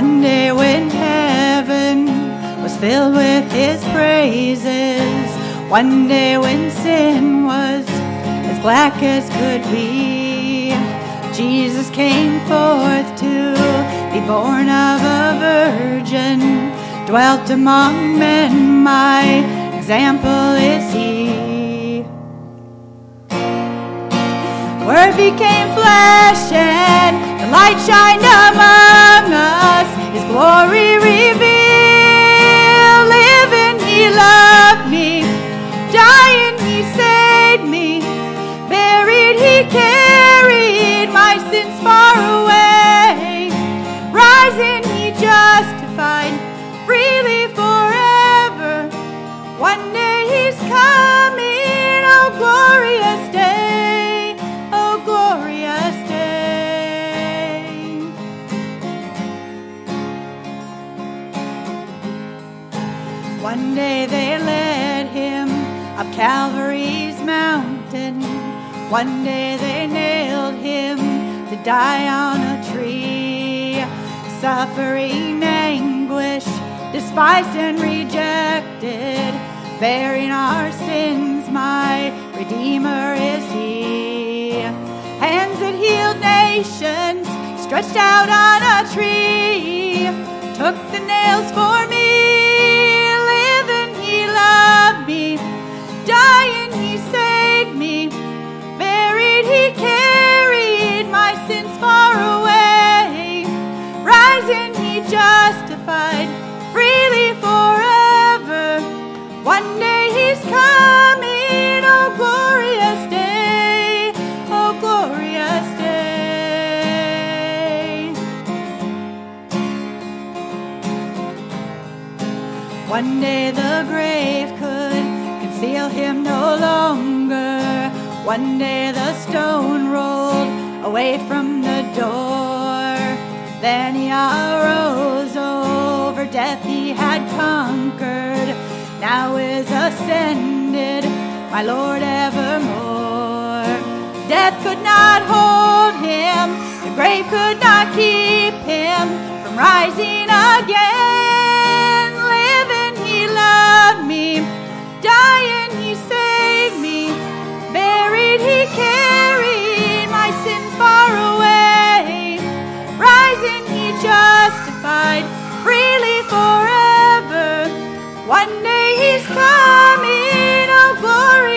One day when heaven was filled with his praises, one day when sin was as black as could be, Jesus came forth to be born of a virgin, dwelt among men, my example is he. Word became flesh and the light shined among us, his glory revealed. Living, he loved me, dying, he saved me, buried, he carried my sins far away, One day they led him up Calvary's mountain. One day they nailed him to die on a tree. Suffering anguish, despised and rejected, bearing our sins, my Redeemer is He. Hands that healed nations, stretched out on a tree, took the nails for me. One day the grave could conceal him no longer. One day the stone rolled away from the door. Then he arose over death he had conquered. Now is ascended, my Lord evermore. Death could not hold him, the grave could not keep him from rising again. He carried my sins far away, rising, he justified freely forever. One day he's coming, oh glorious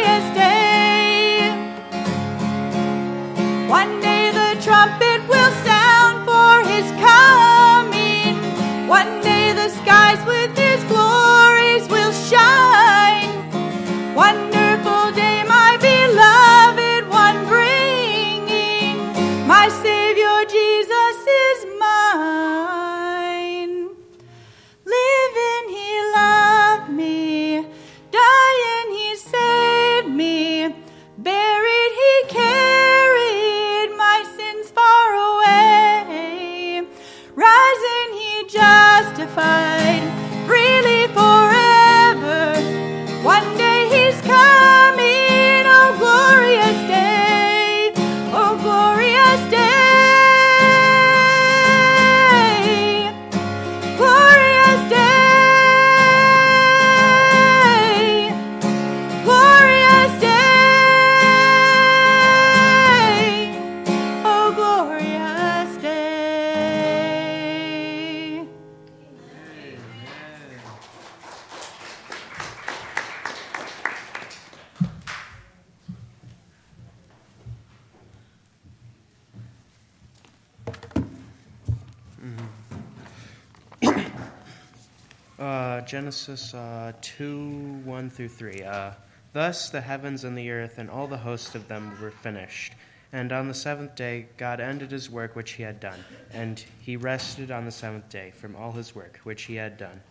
Genesis uh, 2 1 through 3. Uh, Thus the heavens and the earth and all the host of them were finished. And on the seventh day God ended his work which he had done, and he rested on the seventh day from all his work which he had done.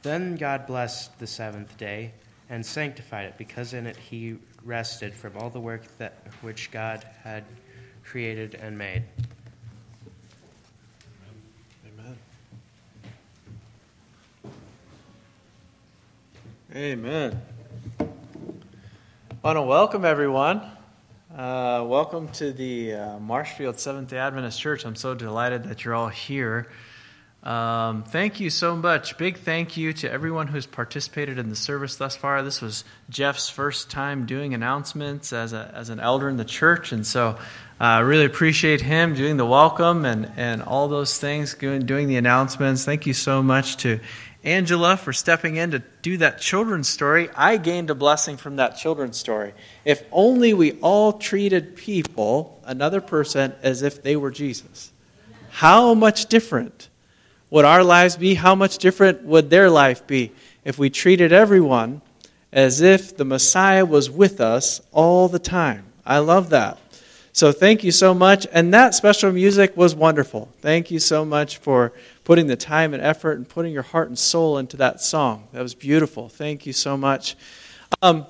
Then God blessed the seventh day and sanctified it, because in it he rested from all the work that which God had created and made. Amen. Amen. I want to welcome everyone. Uh, welcome to the uh, Marshfield Seventh day Adventist Church. I'm so delighted that you're all here. Um, thank you so much. Big thank you to everyone who's participated in the service thus far. This was Jeff's first time doing announcements as, a, as an elder in the church, and so I uh, really appreciate him doing the welcome and, and all those things, doing, doing the announcements. Thank you so much to Angela for stepping in to do that children's story. I gained a blessing from that children's story. If only we all treated people, another person, as if they were Jesus. How much different would our lives be? How much different would their life be if we treated everyone as if the Messiah was with us all the time? I love that. So thank you so much. And that special music was wonderful. Thank you so much for putting the time and effort and putting your heart and soul into that song. That was beautiful. Thank you so much. Um,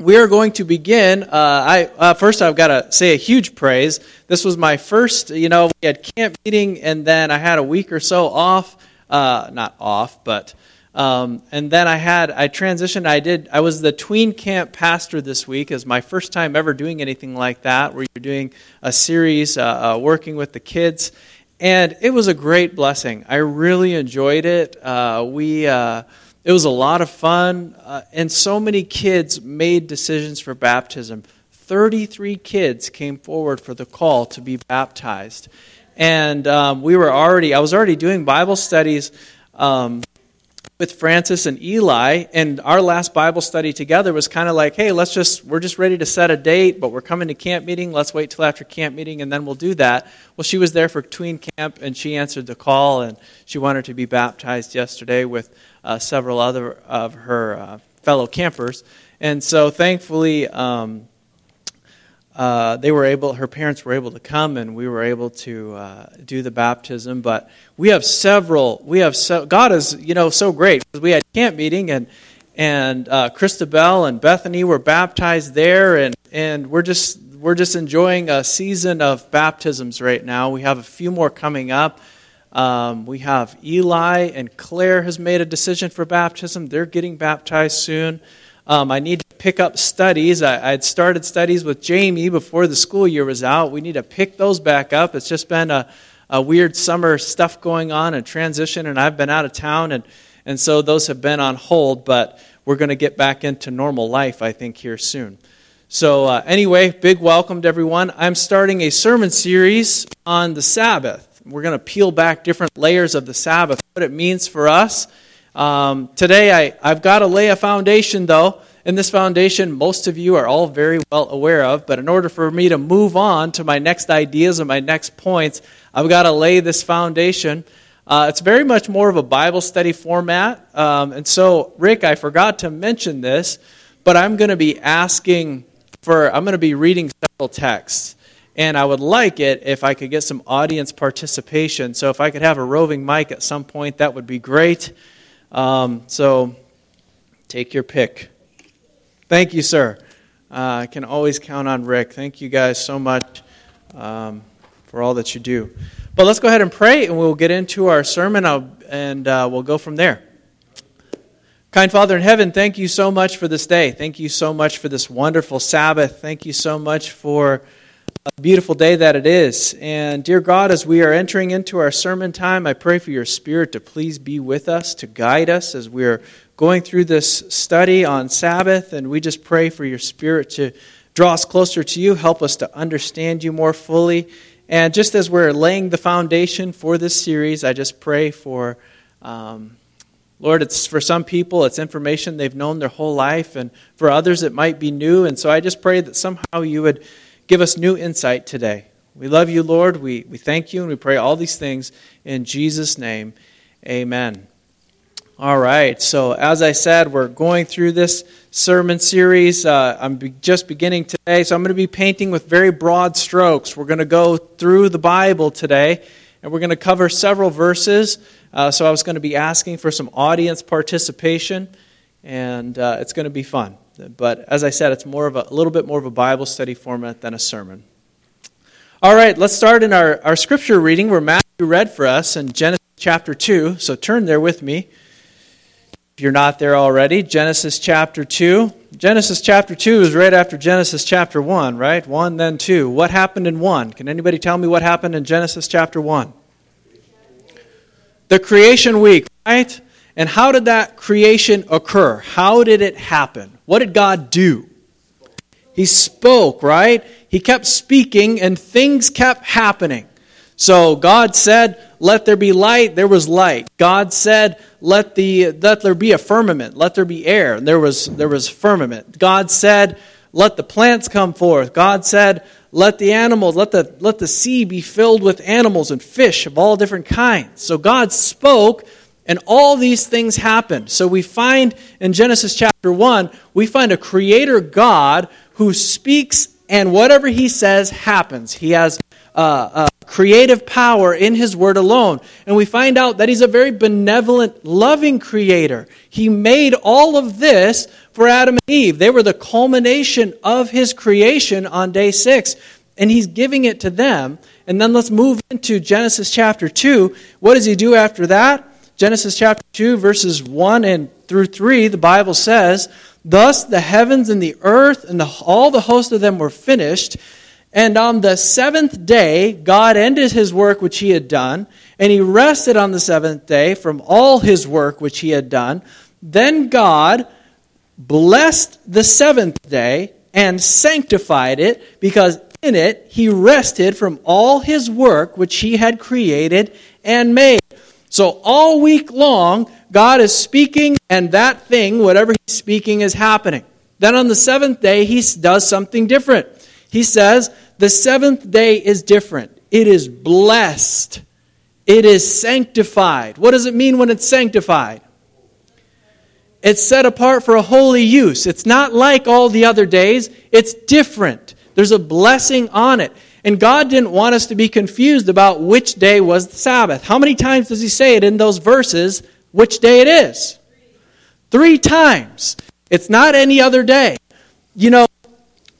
we are going to begin. Uh, I uh, first I've got to say a huge praise. This was my first. You know, we had camp meeting, and then I had a week or so off. Uh, not off, but um, and then I had I transitioned. I did. I was the tween camp pastor this week. as my first time ever doing anything like that, where you're doing a series, uh, uh, working with the kids, and it was a great blessing. I really enjoyed it. Uh, we it was a lot of fun, uh, and so many kids made decisions for baptism. 33 kids came forward for the call to be baptized. And um, we were already, I was already doing Bible studies um, with Francis and Eli, and our last Bible study together was kind of like, hey, let's just, we're just ready to set a date, but we're coming to camp meeting. Let's wait till after camp meeting, and then we'll do that. Well, she was there for tween camp, and she answered the call, and she wanted to be baptized yesterday with uh, several other of her uh, fellow campers. And so thankfully, um, uh, they were able, her parents were able to come and we were able to uh, do the baptism. But we have several, we have, so, God is, you know, so great. We had camp meeting and, and uh, Christabel and Bethany were baptized there and, and we're just, we're just enjoying a season of baptisms right now. We have a few more coming up. Um, we have Eli and Claire has made a decision for baptism. They're getting baptized soon. Um, I need to pick up studies. I, would started studies with Jamie before the school year was out. We need to pick those back up. It's just been a, a weird summer stuff going on and transition, and I've been out of town, and, and so those have been on hold, but we're going to get back into normal life, I think, here soon. So, uh, anyway, big welcome to everyone. I'm starting a sermon series on the Sabbath. We're going to peel back different layers of the Sabbath, what it means for us. Um, today, I, I've got to lay a foundation, though. And this foundation, most of you are all very well aware of. But in order for me to move on to my next ideas and my next points, I've got to lay this foundation. Uh, it's very much more of a Bible study format. Um, and so, Rick, I forgot to mention this, but I'm going to be asking for, I'm going to be reading several texts and I would like it if I could get some audience participation. So if I could have a roving mic at some point, that would be great. Um, so take your pick. Thank you, sir. Uh, I can always count on Rick. Thank you guys so much um, for all that you do. But let's go ahead and pray, and we'll get into our sermon, I'll, and uh, we'll go from there. Kind Father in heaven, thank you so much for this day. Thank you so much for this wonderful Sabbath. Thank you so much for a beautiful day that it is. And dear God, as we are entering into our sermon time, I pray for your Spirit to please be with us, to guide us as we're going through this study on Sabbath. And we just pray for your Spirit to draw us closer to you, help us to understand you more fully. And just as we're laying the foundation for this series, I just pray for. Um, Lord, it's for some people, it's information they've known their whole life, and for others, it might be new. And so I just pray that somehow you would Give us new insight today. We love you, Lord. We, we thank you and we pray all these things in Jesus' name. Amen. All right. So, as I said, we're going through this sermon series. Uh, I'm be- just beginning today. So, I'm going to be painting with very broad strokes. We're going to go through the Bible today and we're going to cover several verses. Uh, so, I was going to be asking for some audience participation, and uh, it's going to be fun. But as I said, it's more of a, a little bit more of a Bible study format than a sermon. All right, let's start in our, our scripture reading where Matthew read for us in Genesis chapter 2. So turn there with me. If you're not there already, Genesis chapter 2. Genesis chapter 2 is right after Genesis chapter 1, right? 1, then 2. What happened in 1? Can anybody tell me what happened in Genesis chapter 1? the creation week, right? And how did that creation occur? How did it happen? What did God do? He spoke, right? He kept speaking and things kept happening. So God said, "Let there be light." There was light. God said, "Let the let there be a firmament. Let there be air." And There was there was firmament. God said, "Let the plants come forth." God said, "Let the animals, let the let the sea be filled with animals and fish of all different kinds." So God spoke, and all these things happened. So we find in Genesis chapter 1, we find a creator God who speaks and whatever he says happens. He has uh, uh, creative power in his word alone. And we find out that he's a very benevolent, loving creator. He made all of this for Adam and Eve. They were the culmination of his creation on day six. And he's giving it to them. And then let's move into Genesis chapter 2. What does he do after that? Genesis chapter 2, verses 1 and through 3, the Bible says, Thus the heavens and the earth and the, all the host of them were finished. And on the seventh day, God ended his work which he had done, and he rested on the seventh day from all his work which he had done. Then God blessed the seventh day and sanctified it, because in it he rested from all his work which he had created and made. So all week long, God is speaking, and that thing, whatever he's speaking, is happening. Then on the seventh day, he does something different. He says, The seventh day is different. It is blessed. It is sanctified. What does it mean when it's sanctified? It's set apart for a holy use. It's not like all the other days, it's different. There's a blessing on it. And God didn't want us to be confused about which day was the Sabbath. How many times does He say it in those verses, which day it is? Three times. It's not any other day. You know,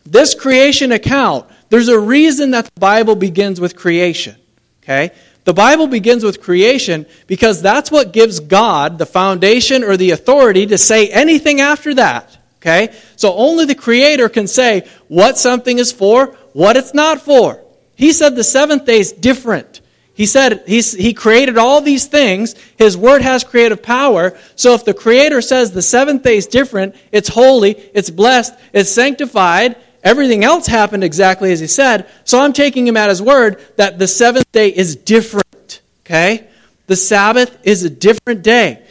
this creation account, there's a reason that the Bible begins with creation. Okay? The Bible begins with creation because that's what gives God the foundation or the authority to say anything after that. Okay? So only the Creator can say what something is for, what it's not for. He said the seventh day is different. He said he's, he created all these things. His word has creative power. So if the Creator says the seventh day is different, it's holy, it's blessed, it's sanctified, Everything else happened exactly as he said. So I'm taking him at his word that the seventh day is different. Okay? The Sabbath is a different day.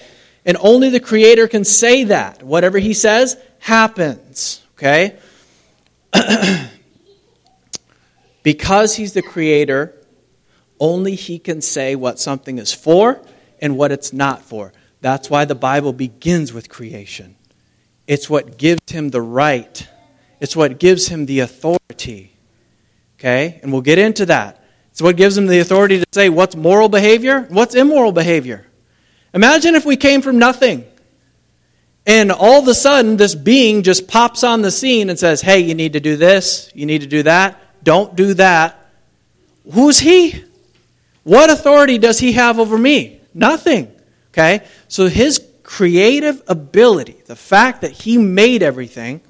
And only the Creator can say that. Whatever he says happens. Okay? because he's the Creator, only he can say what something is for and what it's not for. That's why the Bible begins with creation. It's what gives him the right it's what gives him the authority. Okay? And we'll get into that. It's what gives him the authority to say what's moral behavior, what's immoral behavior. Imagine if we came from nothing. And all of a sudden, this being just pops on the scene and says, Hey, you need to do this, you need to do that, don't do that. Who's he? What authority does he have over me? Nothing. Okay? So his creative ability, the fact that he made everything,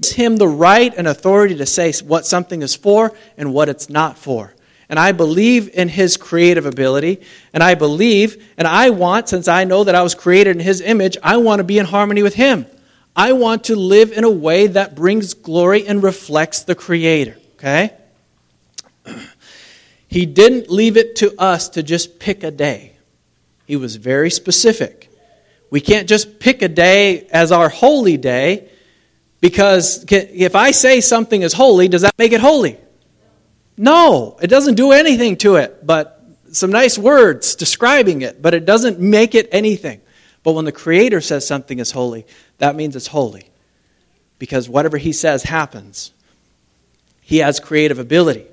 gives him the right and authority to say what something is for and what it's not for. And I believe in his creative ability. And I believe, and I want, since I know that I was created in his image, I want to be in harmony with him. I want to live in a way that brings glory and reflects the Creator. Okay? He didn't leave it to us to just pick a day, he was very specific. We can't just pick a day as our holy day because if I say something is holy, does that make it holy? No, it doesn't do anything to it, but some nice words describing it, but it doesn't make it anything. But when the Creator says something is holy, that means it's holy. Because whatever He says happens. He has creative ability.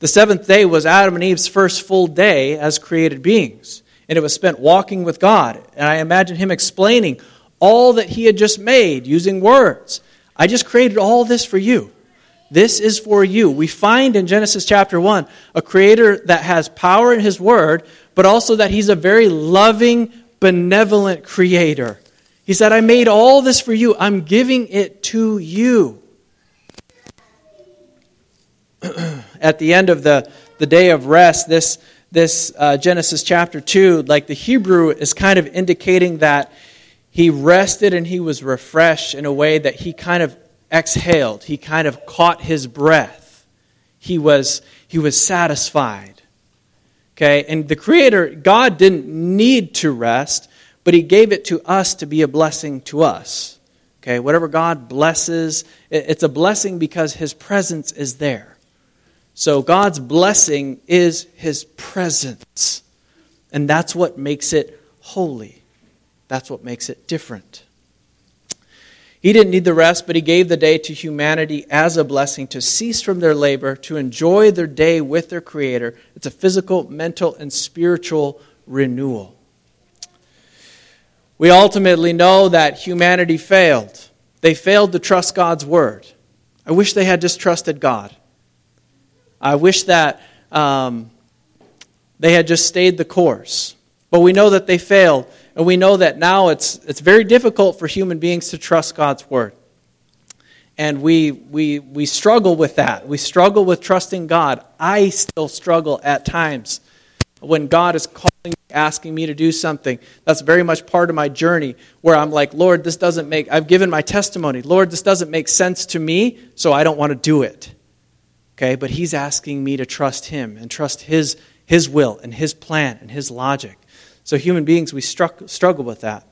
The seventh day was Adam and Eve's first full day as created beings, and it was spent walking with God. And I imagine Him explaining all that he had just made using words. I just created all this for you. This is for you. We find in Genesis chapter 1 a creator that has power in his word, but also that he's a very loving, benevolent creator. He said, I made all this for you. I'm giving it to you. At the end of the, the day of rest, this, this uh, Genesis chapter 2, like the Hebrew is kind of indicating that he rested and he was refreshed in a way that he kind of exhaled. He kind of caught his breath. He was, he was satisfied. Okay, and the Creator, God didn't need to rest, but He gave it to us to be a blessing to us. Okay, whatever God blesses, it's a blessing because His presence is there. So God's blessing is His presence. And that's what makes it holy. That's what makes it different. He didn't need the rest, but he gave the day to humanity as a blessing to cease from their labor, to enjoy their day with their Creator. It's a physical, mental, and spiritual renewal. We ultimately know that humanity failed. They failed to trust God's word. I wish they had just trusted God. I wish that um, they had just stayed the course. But we know that they failed. And we know that now it's, it's very difficult for human beings to trust God's word. And we, we, we struggle with that. We struggle with trusting God. I still struggle at times when God is calling me, asking me to do something. That's very much part of my journey where I'm like, Lord, this doesn't make, I've given my testimony. Lord, this doesn't make sense to me, so I don't want to do it. Okay, but He's asking me to trust Him and trust His, His will and His plan and His logic. So, human beings, we struck, struggle with that.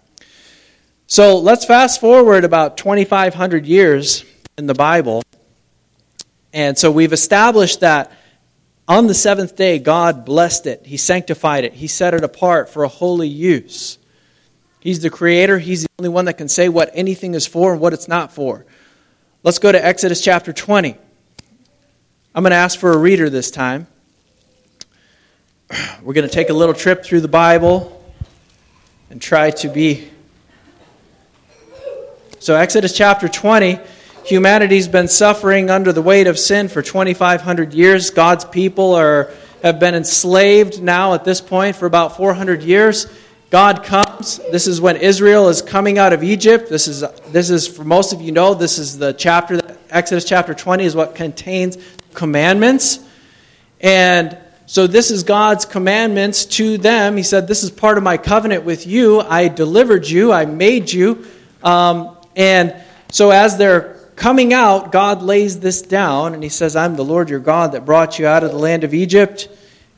So, let's fast forward about 2,500 years in the Bible. And so, we've established that on the seventh day, God blessed it, He sanctified it, He set it apart for a holy use. He's the creator, He's the only one that can say what anything is for and what it's not for. Let's go to Exodus chapter 20. I'm going to ask for a reader this time. We're going to take a little trip through the Bible and try to be. So, Exodus chapter 20 humanity's been suffering under the weight of sin for 2,500 years. God's people are, have been enslaved now at this point for about 400 years. God comes. This is when Israel is coming out of Egypt. This is, this is for most of you know, this is the chapter, Exodus chapter 20 is what contains commandments. And so, this is God's commandments to them. He said, This is part of my covenant with you. I delivered you, I made you. Um, and so, as they're coming out, God lays this down and He says, I'm the Lord your God that brought you out of the land of Egypt.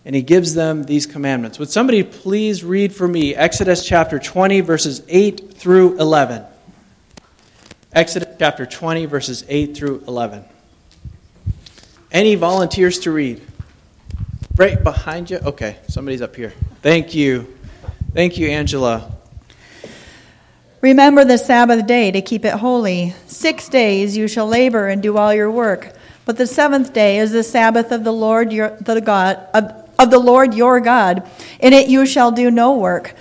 And He gives them these commandments. Would somebody please read for me Exodus chapter 20, verses 8 through 11? Exodus chapter 20, verses 8 through 11. Any volunteers to read? Right behind you? Okay, somebody's up here. Thank you. Thank you, Angela. Remember the Sabbath day to keep it holy. Six days you shall labor and do all your work. But the seventh day is the Sabbath of the Lord your the God of, of the Lord your God. In it you shall do no work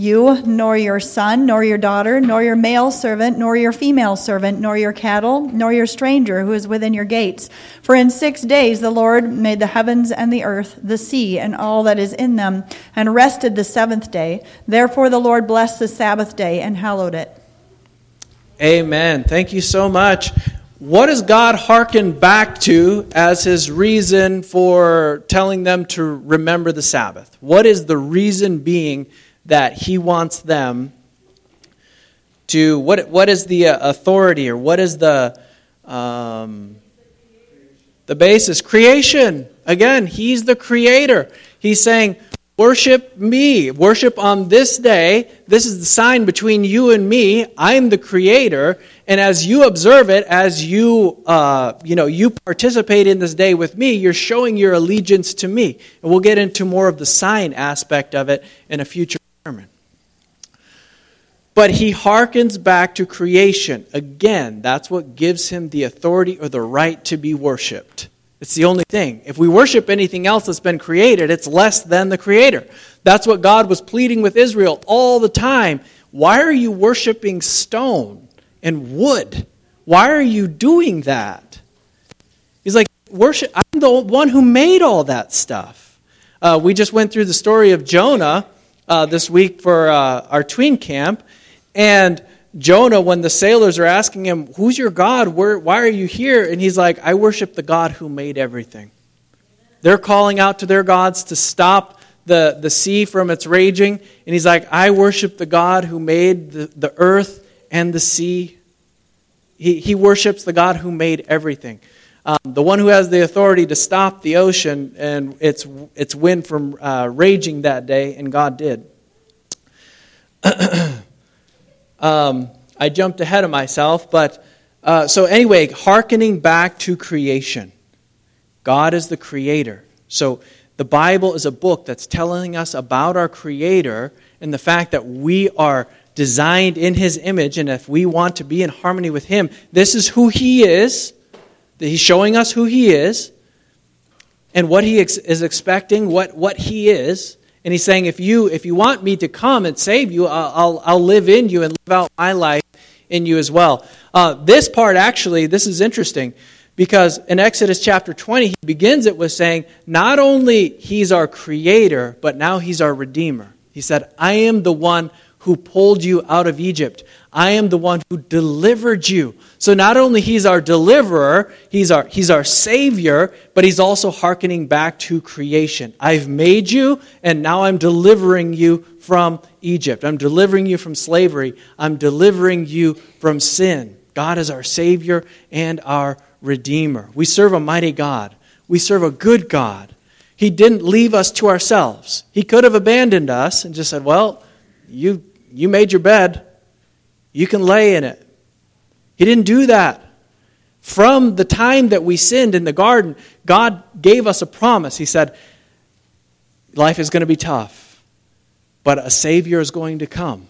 you, nor your son, nor your daughter, nor your male servant, nor your female servant, nor your cattle, nor your stranger who is within your gates. For in six days the Lord made the heavens and the earth, the sea, and all that is in them, and rested the seventh day. Therefore the Lord blessed the Sabbath day and hallowed it. Amen. Thank you so much. What does God hearken back to as his reason for telling them to remember the Sabbath? What is the reason being? That he wants them to what what is the uh, authority or what is the um, the basis? Creation. Again he's the creator. He's saying worship me. Worship on this day. This is the sign between you and me. I'm the creator. And as you observe it as you uh, you know you participate in this day with me you're showing your allegiance to me. And we'll get into more of the sign aspect of it in a future sermon. But he hearkens back to creation. Again, that's what gives him the authority or the right to be worshiped. It's the only thing. If we worship anything else that's been created, it's less than the Creator. That's what God was pleading with Israel all the time. Why are you worshiping stone and wood? Why are you doing that? He's like, worship. I'm the one who made all that stuff. Uh, we just went through the story of Jonah uh, this week for uh, our tween camp. And Jonah, when the sailors are asking him, Who's your God? Where, why are you here? And he's like, I worship the God who made everything. They're calling out to their gods to stop the, the sea from its raging. And he's like, I worship the God who made the, the earth and the sea. He, he worships the God who made everything. Um, the one who has the authority to stop the ocean and its, its wind from uh, raging that day, and God did. um, I jumped ahead of myself, but uh, so anyway, hearkening back to creation. God is the creator. So the Bible is a book that's telling us about our creator and the fact that we are designed in his image, and if we want to be in harmony with him, this is who he is. He's showing us who he is and what he ex- is expecting, what, what he is. And he's saying, if you, if you want me to come and save you, I'll, I'll, I'll live in you and live out my life in you as well. Uh, this part, actually, this is interesting because in Exodus chapter 20, he begins it with saying, not only he's our creator, but now he's our redeemer. He said, I am the one who pulled you out of Egypt. I am the one who delivered you. So not only he's our deliverer, he's our, he's our savior, but he's also hearkening back to creation. I've made you, and now I'm delivering you from Egypt. I'm delivering you from slavery. I'm delivering you from sin. God is our savior and our redeemer. We serve a mighty God. We serve a good God. He didn't leave us to ourselves. He could have abandoned us and just said, Well, you you made your bed, you can lay in it. He didn't do that. From the time that we sinned in the garden, God gave us a promise. He said, Life is going to be tough, but a Savior is going to come.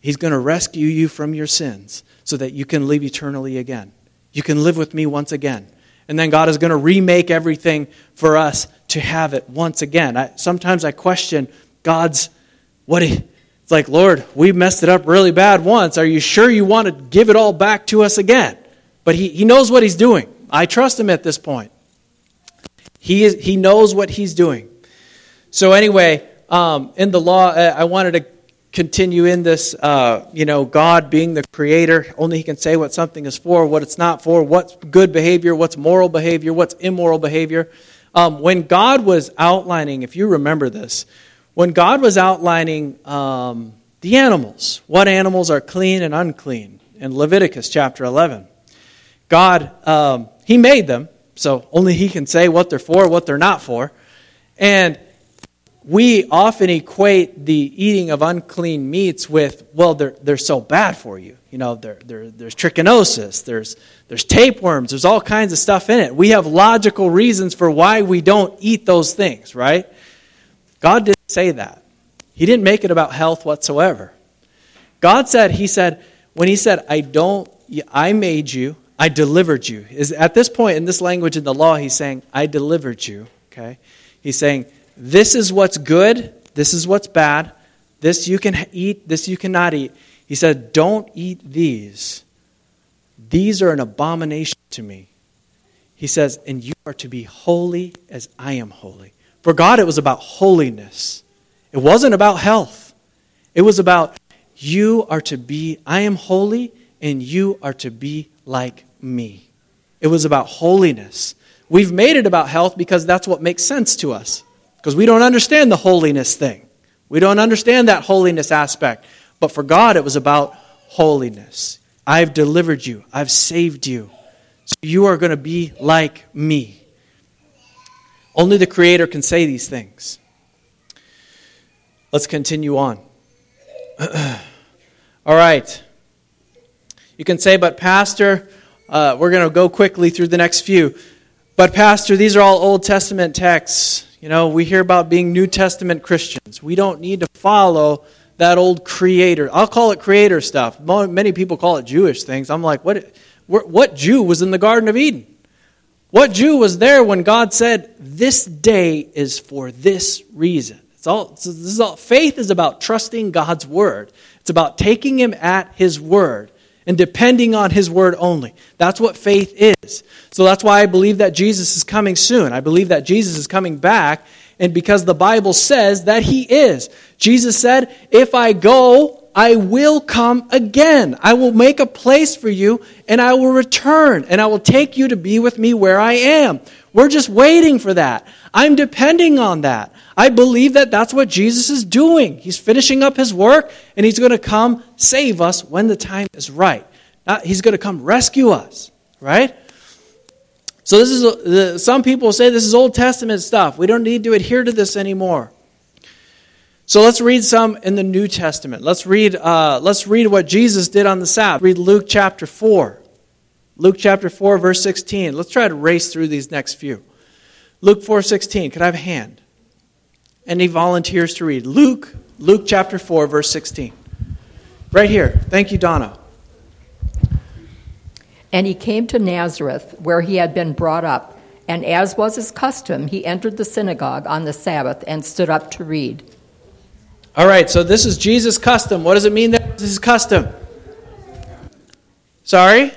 He's going to rescue you from your sins so that you can live eternally again. You can live with me once again. And then God is going to remake everything for us to have it once again. I, sometimes I question God's what it's like, Lord, we messed it up really bad once. Are you sure you want to give it all back to us again? But he, he knows what he's doing. I trust him at this point. He, is, he knows what he's doing. So, anyway, um, in the law, uh, I wanted to continue in this, uh, you know, God being the creator. Only he can say what something is for, what it's not for, what's good behavior, what's moral behavior, what's immoral behavior. Um, when God was outlining, if you remember this, when God was outlining um, the animals, what animals are clean and unclean in Leviticus chapter 11, God, um, He made them, so only He can say what they're for, what they're not for. And we often equate the eating of unclean meats with, well, they're, they're so bad for you. You know, there's trichinosis, there's, there's tapeworms, there's all kinds of stuff in it. We have logical reasons for why we don't eat those things, right? God didn't say that. He didn't make it about health whatsoever. God said, He said, when He said, I don't, I made you, I delivered you. Is at this point in this language in the law, He's saying, I delivered you. Okay? He's saying, this is what's good, this is what's bad, this you can eat, this you cannot eat. He said, don't eat these. These are an abomination to me. He says, and you are to be holy as I am holy. For God, it was about holiness. It wasn't about health. It was about you are to be, I am holy, and you are to be like me. It was about holiness. We've made it about health because that's what makes sense to us. Because we don't understand the holiness thing. We don't understand that holiness aspect. But for God, it was about holiness. I've delivered you, I've saved you. So you are going to be like me. Only the Creator can say these things. Let's continue on. All right. You can say, but Pastor, uh, we're going to go quickly through the next few. But, Pastor, these are all Old Testament texts. You know, we hear about being New Testament Christians. We don't need to follow that old creator. I'll call it creator stuff. Many people call it Jewish things. I'm like, what, what Jew was in the Garden of Eden? What Jew was there when God said, This day is for this reason? It's all, this is all, faith is about trusting God's word. It's about taking Him at His word and depending on His word only. That's what faith is. So that's why I believe that Jesus is coming soon. I believe that Jesus is coming back, and because the Bible says that He is. Jesus said, If I go, I will come again. I will make a place for you, and I will return, and I will take you to be with me where I am. We're just waiting for that. I'm depending on that. I believe that that's what Jesus is doing. He's finishing up his work and he's going to come save us when the time is right. he's going to come rescue us, right? So this is uh, some people say this is Old Testament stuff. We don't need to adhere to this anymore. So let's read some in the New Testament. Let's read, uh, let's read what Jesus did on the Sabbath. Read Luke chapter 4. Luke chapter 4, verse 16. Let's try to race through these next few. Luke 4, 16. Could I have a hand? Any volunteers to read? Luke, Luke chapter 4, verse 16. Right here. Thank you, Donna. And he came to Nazareth, where he had been brought up. And as was his custom, he entered the synagogue on the Sabbath and stood up to read. All right, so this is Jesus' custom. What does it mean that this is custom? Sorry?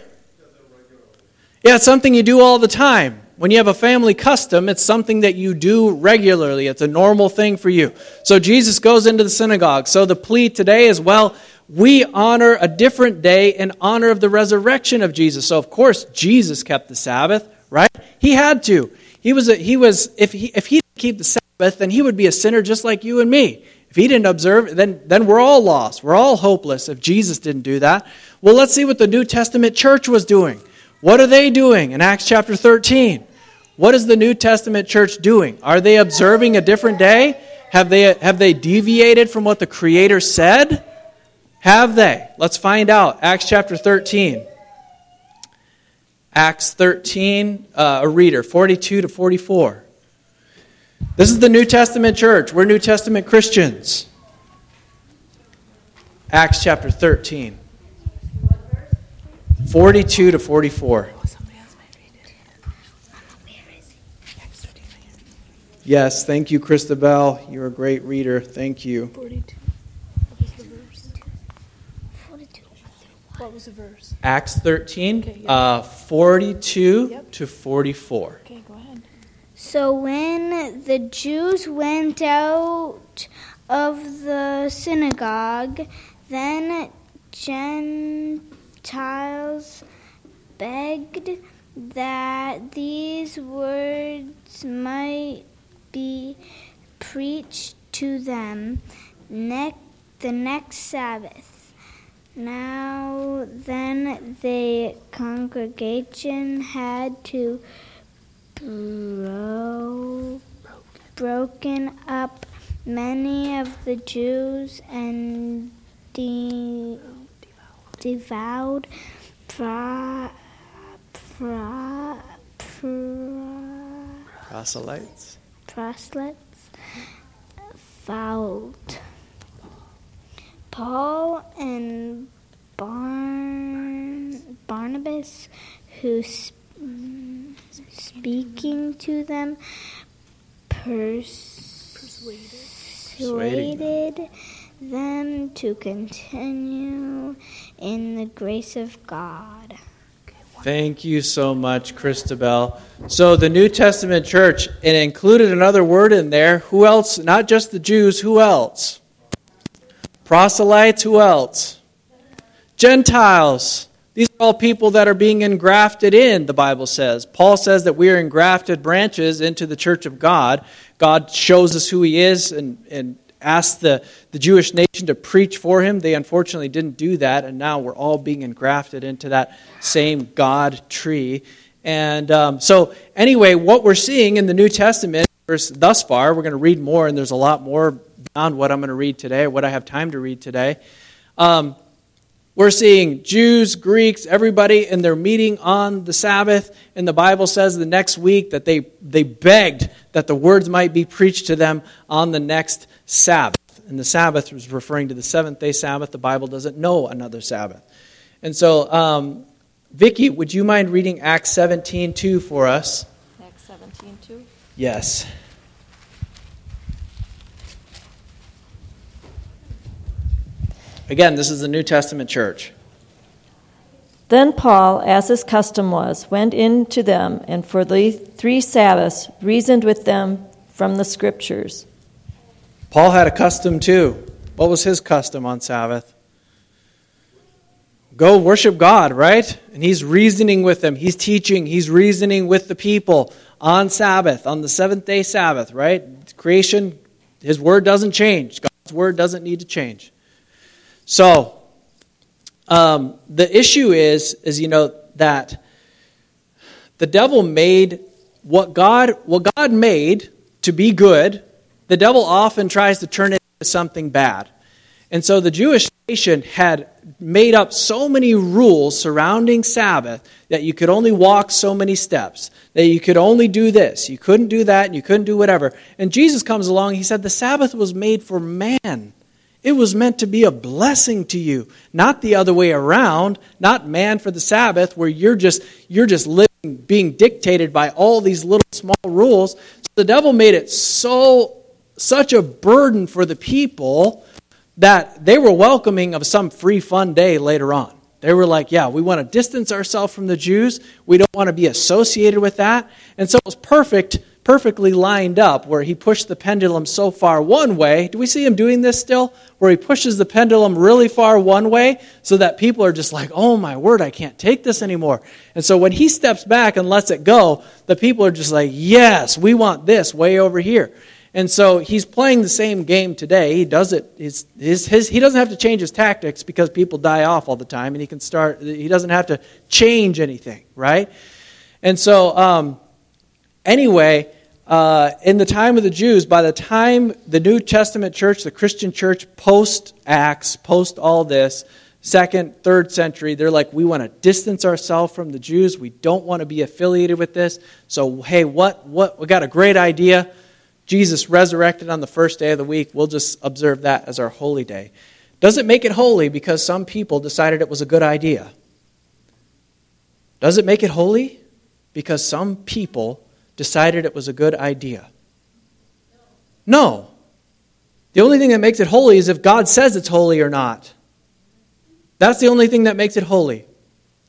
Yeah, it's something you do all the time. When you have a family custom, it's something that you do regularly. It's a normal thing for you. So Jesus goes into the synagogue. So the plea today is well, we honor a different day in honor of the resurrection of Jesus. So of course Jesus kept the Sabbath, right? He had to. He was a, he was if he if he didn't keep the Sabbath, then he would be a sinner just like you and me. If he didn't observe, then, then we're all lost. We're all hopeless if Jesus didn't do that. Well, let's see what the New Testament church was doing. What are they doing in Acts chapter 13? What is the New Testament church doing? Are they observing a different day? Have they, have they deviated from what the Creator said? Have they? Let's find out. Acts chapter 13. Acts 13, uh, a reader, 42 to 44. This is the New Testament church. We're New Testament Christians. Acts chapter 13, 42 to 44. Yes, thank you, Christabel. You're a great reader. Thank you. 42. What was the verse? Acts 13, okay, uh, 42 yep. to 44. Okay. So when the Jews went out of the synagogue, then Gentiles begged that these words might be preached to them ne- the next Sabbath. Now then, the congregation had to bro- broken up many of the Jews and de- devoured pra- pra- pra- proselytes. Proselytes fouled. Paul and Barn- Barnabas, who speaking to them, persuaded them to continue in the grace of God. Thank you so much, Christabel. So, the New Testament church, it included another word in there. Who else? Not just the Jews, who else? Proselytes, who else? Gentiles. These are all people that are being engrafted in, the Bible says. Paul says that we are engrafted branches into the church of God. God shows us who He is and, and asks the, the Jewish nation to preach for Him. They unfortunately didn't do that, and now we're all being engrafted into that same God tree. And um, so, anyway, what we're seeing in the New Testament thus far, we're going to read more, and there's a lot more beyond what I'm going to read today, what I have time to read today. Um, we're seeing Jews, Greeks, everybody in their meeting on the Sabbath. And the Bible says the next week that they, they begged that the words might be preached to them on the next Sabbath. And the Sabbath was referring to the seventh day Sabbath. The Bible doesn't know another Sabbath. And so, um, Vicki, would you mind reading Acts 17 2 for us? Acts 17 2? Yes. Again, this is the New Testament church. Then Paul, as his custom was, went in to them and for the three Sabbaths reasoned with them from the Scriptures. Paul had a custom too. What was his custom on Sabbath? go worship God, right? And he's reasoning with them. He's teaching. He's reasoning with the people on Sabbath, on the seventh day Sabbath, right? Creation, his word doesn't change. God's word doesn't need to change. So, um, the issue is, is you know that the devil made what God what God made to be good. The devil often tries to turn it into something bad. And so the Jewish nation had made up so many rules surrounding Sabbath that you could only walk so many steps, that you could only do this, you couldn't do that, and you couldn't do whatever. And Jesus comes along, he said, The Sabbath was made for man. It was meant to be a blessing to you, not the other way around, not man for the Sabbath, where you're just, you're just living, being dictated by all these little small rules. So the devil made it so, such a burden for the people that they were welcoming of some free fun day later on. They were like, yeah, we want to distance ourselves from the Jews. We don't want to be associated with that. And so it was perfect, perfectly lined up where he pushed the pendulum so far one way. Do we see him doing this still? Where he pushes the pendulum really far one way so that people are just like, oh my word, I can't take this anymore. And so when he steps back and lets it go, the people are just like, yes, we want this way over here. And so he's playing the same game today. He does it. His, his, he doesn't have to change his tactics because people die off all the time, and he can start. He doesn't have to change anything, right? And so, um, anyway, uh, in the time of the Jews, by the time the New Testament church, the Christian church, post Acts, post all this, second, third century, they're like, we want to distance ourselves from the Jews. We don't want to be affiliated with this. So, hey, what, what, we got a great idea Jesus resurrected on the first day of the week, we'll just observe that as our holy day. Does it make it holy because some people decided it was a good idea? Does it make it holy because some people decided it was a good idea? No. The only thing that makes it holy is if God says it's holy or not. That's the only thing that makes it holy.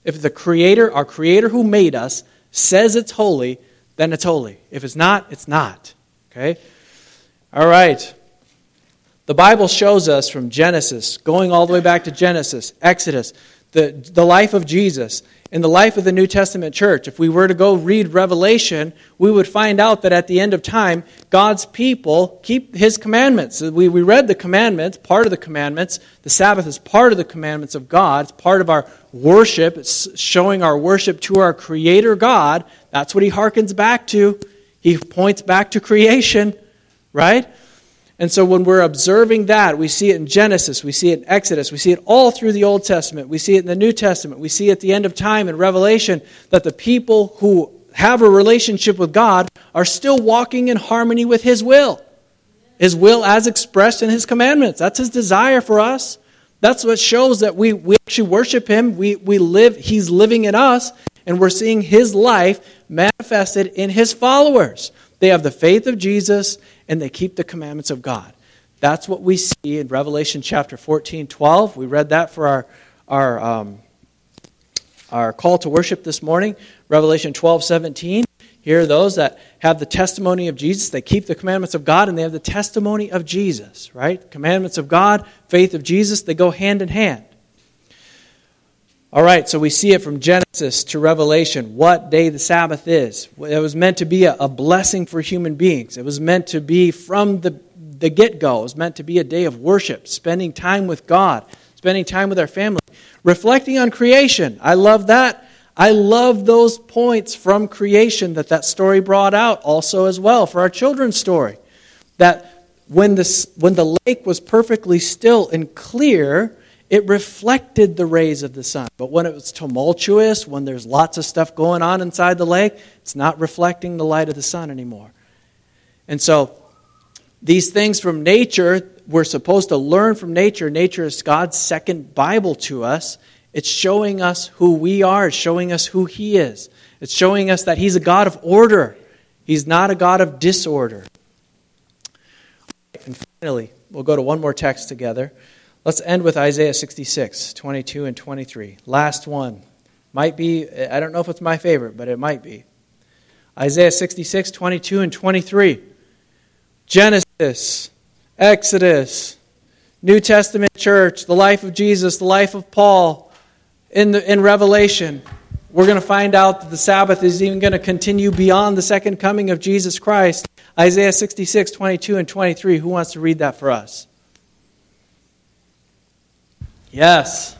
If the Creator, our Creator who made us, says it's holy, then it's holy. If it's not, it's not. Okay? All right. The Bible shows us from Genesis, going all the way back to Genesis, Exodus, the, the life of Jesus, in the life of the New Testament church. If we were to go read Revelation, we would find out that at the end of time, God's people keep His commandments. We, we read the commandments, part of the commandments. The Sabbath is part of the commandments of God. It's part of our worship. It's showing our worship to our Creator God. That's what He harkens back to. He points back to creation, right? And so when we're observing that, we see it in Genesis, we see it in Exodus, we see it all through the Old Testament, we see it in the New Testament, we see at the end of time in Revelation that the people who have a relationship with God are still walking in harmony with His will. His will as expressed in His commandments. That's His desire for us. That's what shows that we, we actually worship Him. We, we live, He's living in us, and we're seeing His life manifested in his followers. They have the faith of Jesus and they keep the commandments of God. That's what we see in Revelation chapter 14, 12. We read that for our, our, um, our call to worship this morning. Revelation 12, 17. Here are those that have the testimony of Jesus. They keep the commandments of God and they have the testimony of Jesus, right? Commandments of God, faith of Jesus, they go hand in hand. All right, so we see it from Genesis to Revelation, what day the Sabbath is. It was meant to be a, a blessing for human beings. It was meant to be from the, the get go. It was meant to be a day of worship, spending time with God, spending time with our family, reflecting on creation. I love that. I love those points from creation that that story brought out also as well for our children's story. That when the, when the lake was perfectly still and clear, it reflected the rays of the sun. But when it was tumultuous, when there's lots of stuff going on inside the lake, it's not reflecting the light of the sun anymore. And so, these things from nature, we're supposed to learn from nature. Nature is God's second Bible to us. It's showing us who we are, it's showing us who He is. It's showing us that He's a God of order, He's not a God of disorder. And finally, we'll go to one more text together. Let's end with Isaiah 66, 22 and 23. Last one. Might be, I don't know if it's my favorite, but it might be. Isaiah 66, 22 and 23. Genesis, Exodus, New Testament church, the life of Jesus, the life of Paul, in, the, in Revelation, we're going to find out that the Sabbath is even going to continue beyond the second coming of Jesus Christ. Isaiah 66, 22, and 23. Who wants to read that for us? Yes.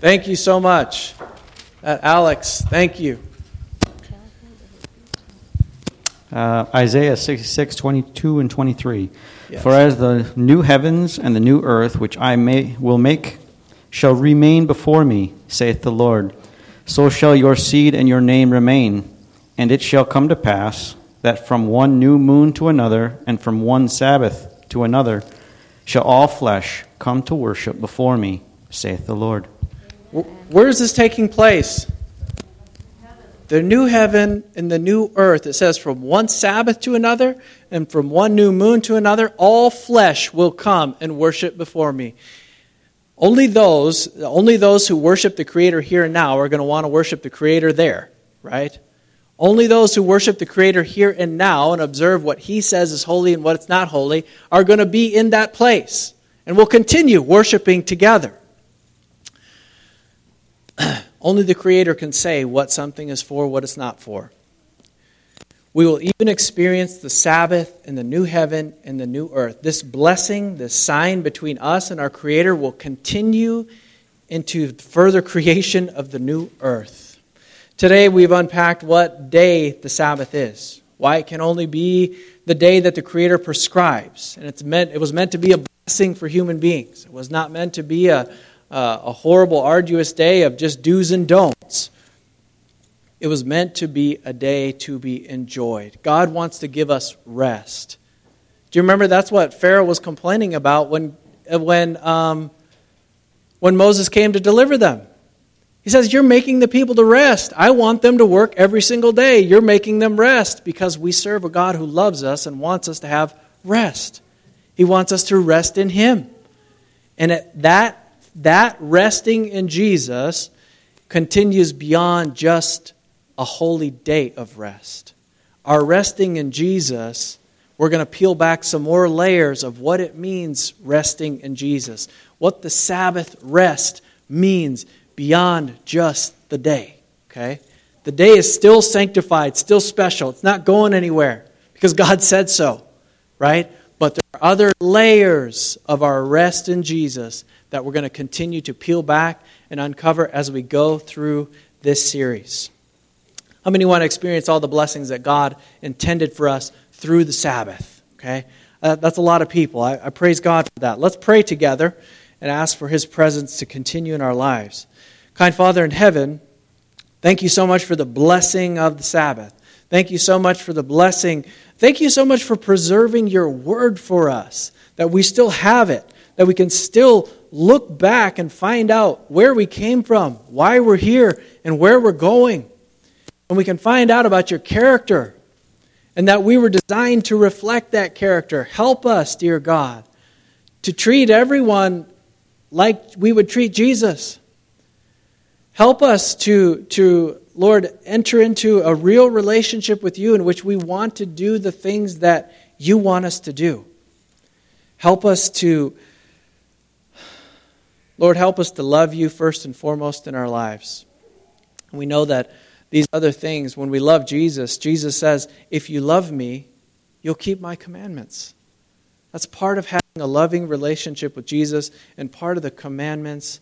Thank you so much. Uh, Alex, thank you. Uh, Isaiah 66, 22 and 23. Yes. For as the new heavens and the new earth, which I may, will make, shall remain before me, saith the Lord, so shall your seed and your name remain. And it shall come to pass that from one new moon to another, and from one Sabbath to another, shall all flesh come to worship before me, saith the Lord. Where is this taking place? The new heaven and the new earth. It says from one Sabbath to another and from one new moon to another, all flesh will come and worship before me. Only those, only those who worship the Creator here and now are going to want to worship the Creator there, right? Only those who worship the Creator here and now and observe what He says is holy and what it's not holy are going to be in that place and will continue worshiping together. Only the Creator can say what something is for, what it's not for. We will even experience the Sabbath and the new heaven and the new earth. This blessing, this sign between us and our Creator, will continue into further creation of the new earth. Today, we've unpacked what day the Sabbath is, why it can only be the day that the Creator prescribes. And it's meant, it was meant to be a blessing for human beings, it was not meant to be a, uh, a horrible, arduous day of just do's and don'ts. It was meant to be a day to be enjoyed. God wants to give us rest. Do you remember that's what Pharaoh was complaining about when, when, um, when Moses came to deliver them? He says, You're making the people to rest. I want them to work every single day. You're making them rest because we serve a God who loves us and wants us to have rest. He wants us to rest in Him. And at that that resting in Jesus continues beyond just a holy day of rest. Our resting in Jesus, we're going to peel back some more layers of what it means resting in Jesus, what the Sabbath rest means beyond just the day. Okay? The day is still sanctified, still special. It's not going anywhere because God said so, right? But there are other layers of our rest in Jesus that we're going to continue to peel back and uncover as we go through this series. How many want to experience all the blessings that God intended for us through the Sabbath? Okay? Uh, that's a lot of people. I, I praise God for that. Let's pray together and ask for His presence to continue in our lives. Kind Father in heaven, thank you so much for the blessing of the Sabbath. Thank you so much for the blessing. Thank you so much for preserving your word for us, that we still have it, that we can still look back and find out where we came from, why we're here, and where we're going. And we can find out about your character and that we were designed to reflect that character. Help us, dear God, to treat everyone like we would treat Jesus. Help us to, to, Lord, enter into a real relationship with you in which we want to do the things that you want us to do. Help us to Lord, help us to love you first and foremost in our lives. We know that these other things, when we love Jesus, Jesus says, If you love me, you'll keep my commandments. That's part of having a loving relationship with Jesus, and part of the commandments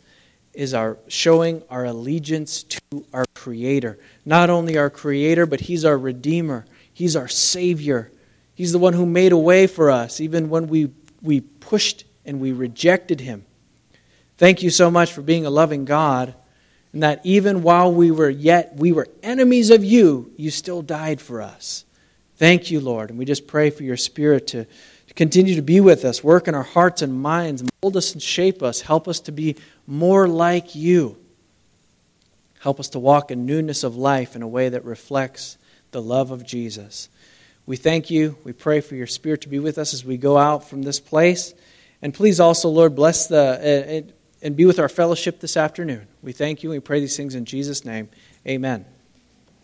is our showing our allegiance to our Creator. Not only our Creator, but He's our Redeemer, He's our Savior. He's the one who made a way for us, even when we, we pushed and we rejected Him. Thank you so much for being a loving God, and that even while we were yet we were enemies of you, you still died for us. Thank you, Lord. And we just pray for your Spirit to, to continue to be with us, work in our hearts and minds, mold us and shape us, help us to be more like you. Help us to walk in newness of life in a way that reflects the love of Jesus. We thank you. We pray for your Spirit to be with us as we go out from this place. And please also, Lord, bless the. Uh, and be with our fellowship this afternoon. We thank you we pray these things in Jesus' name. Amen.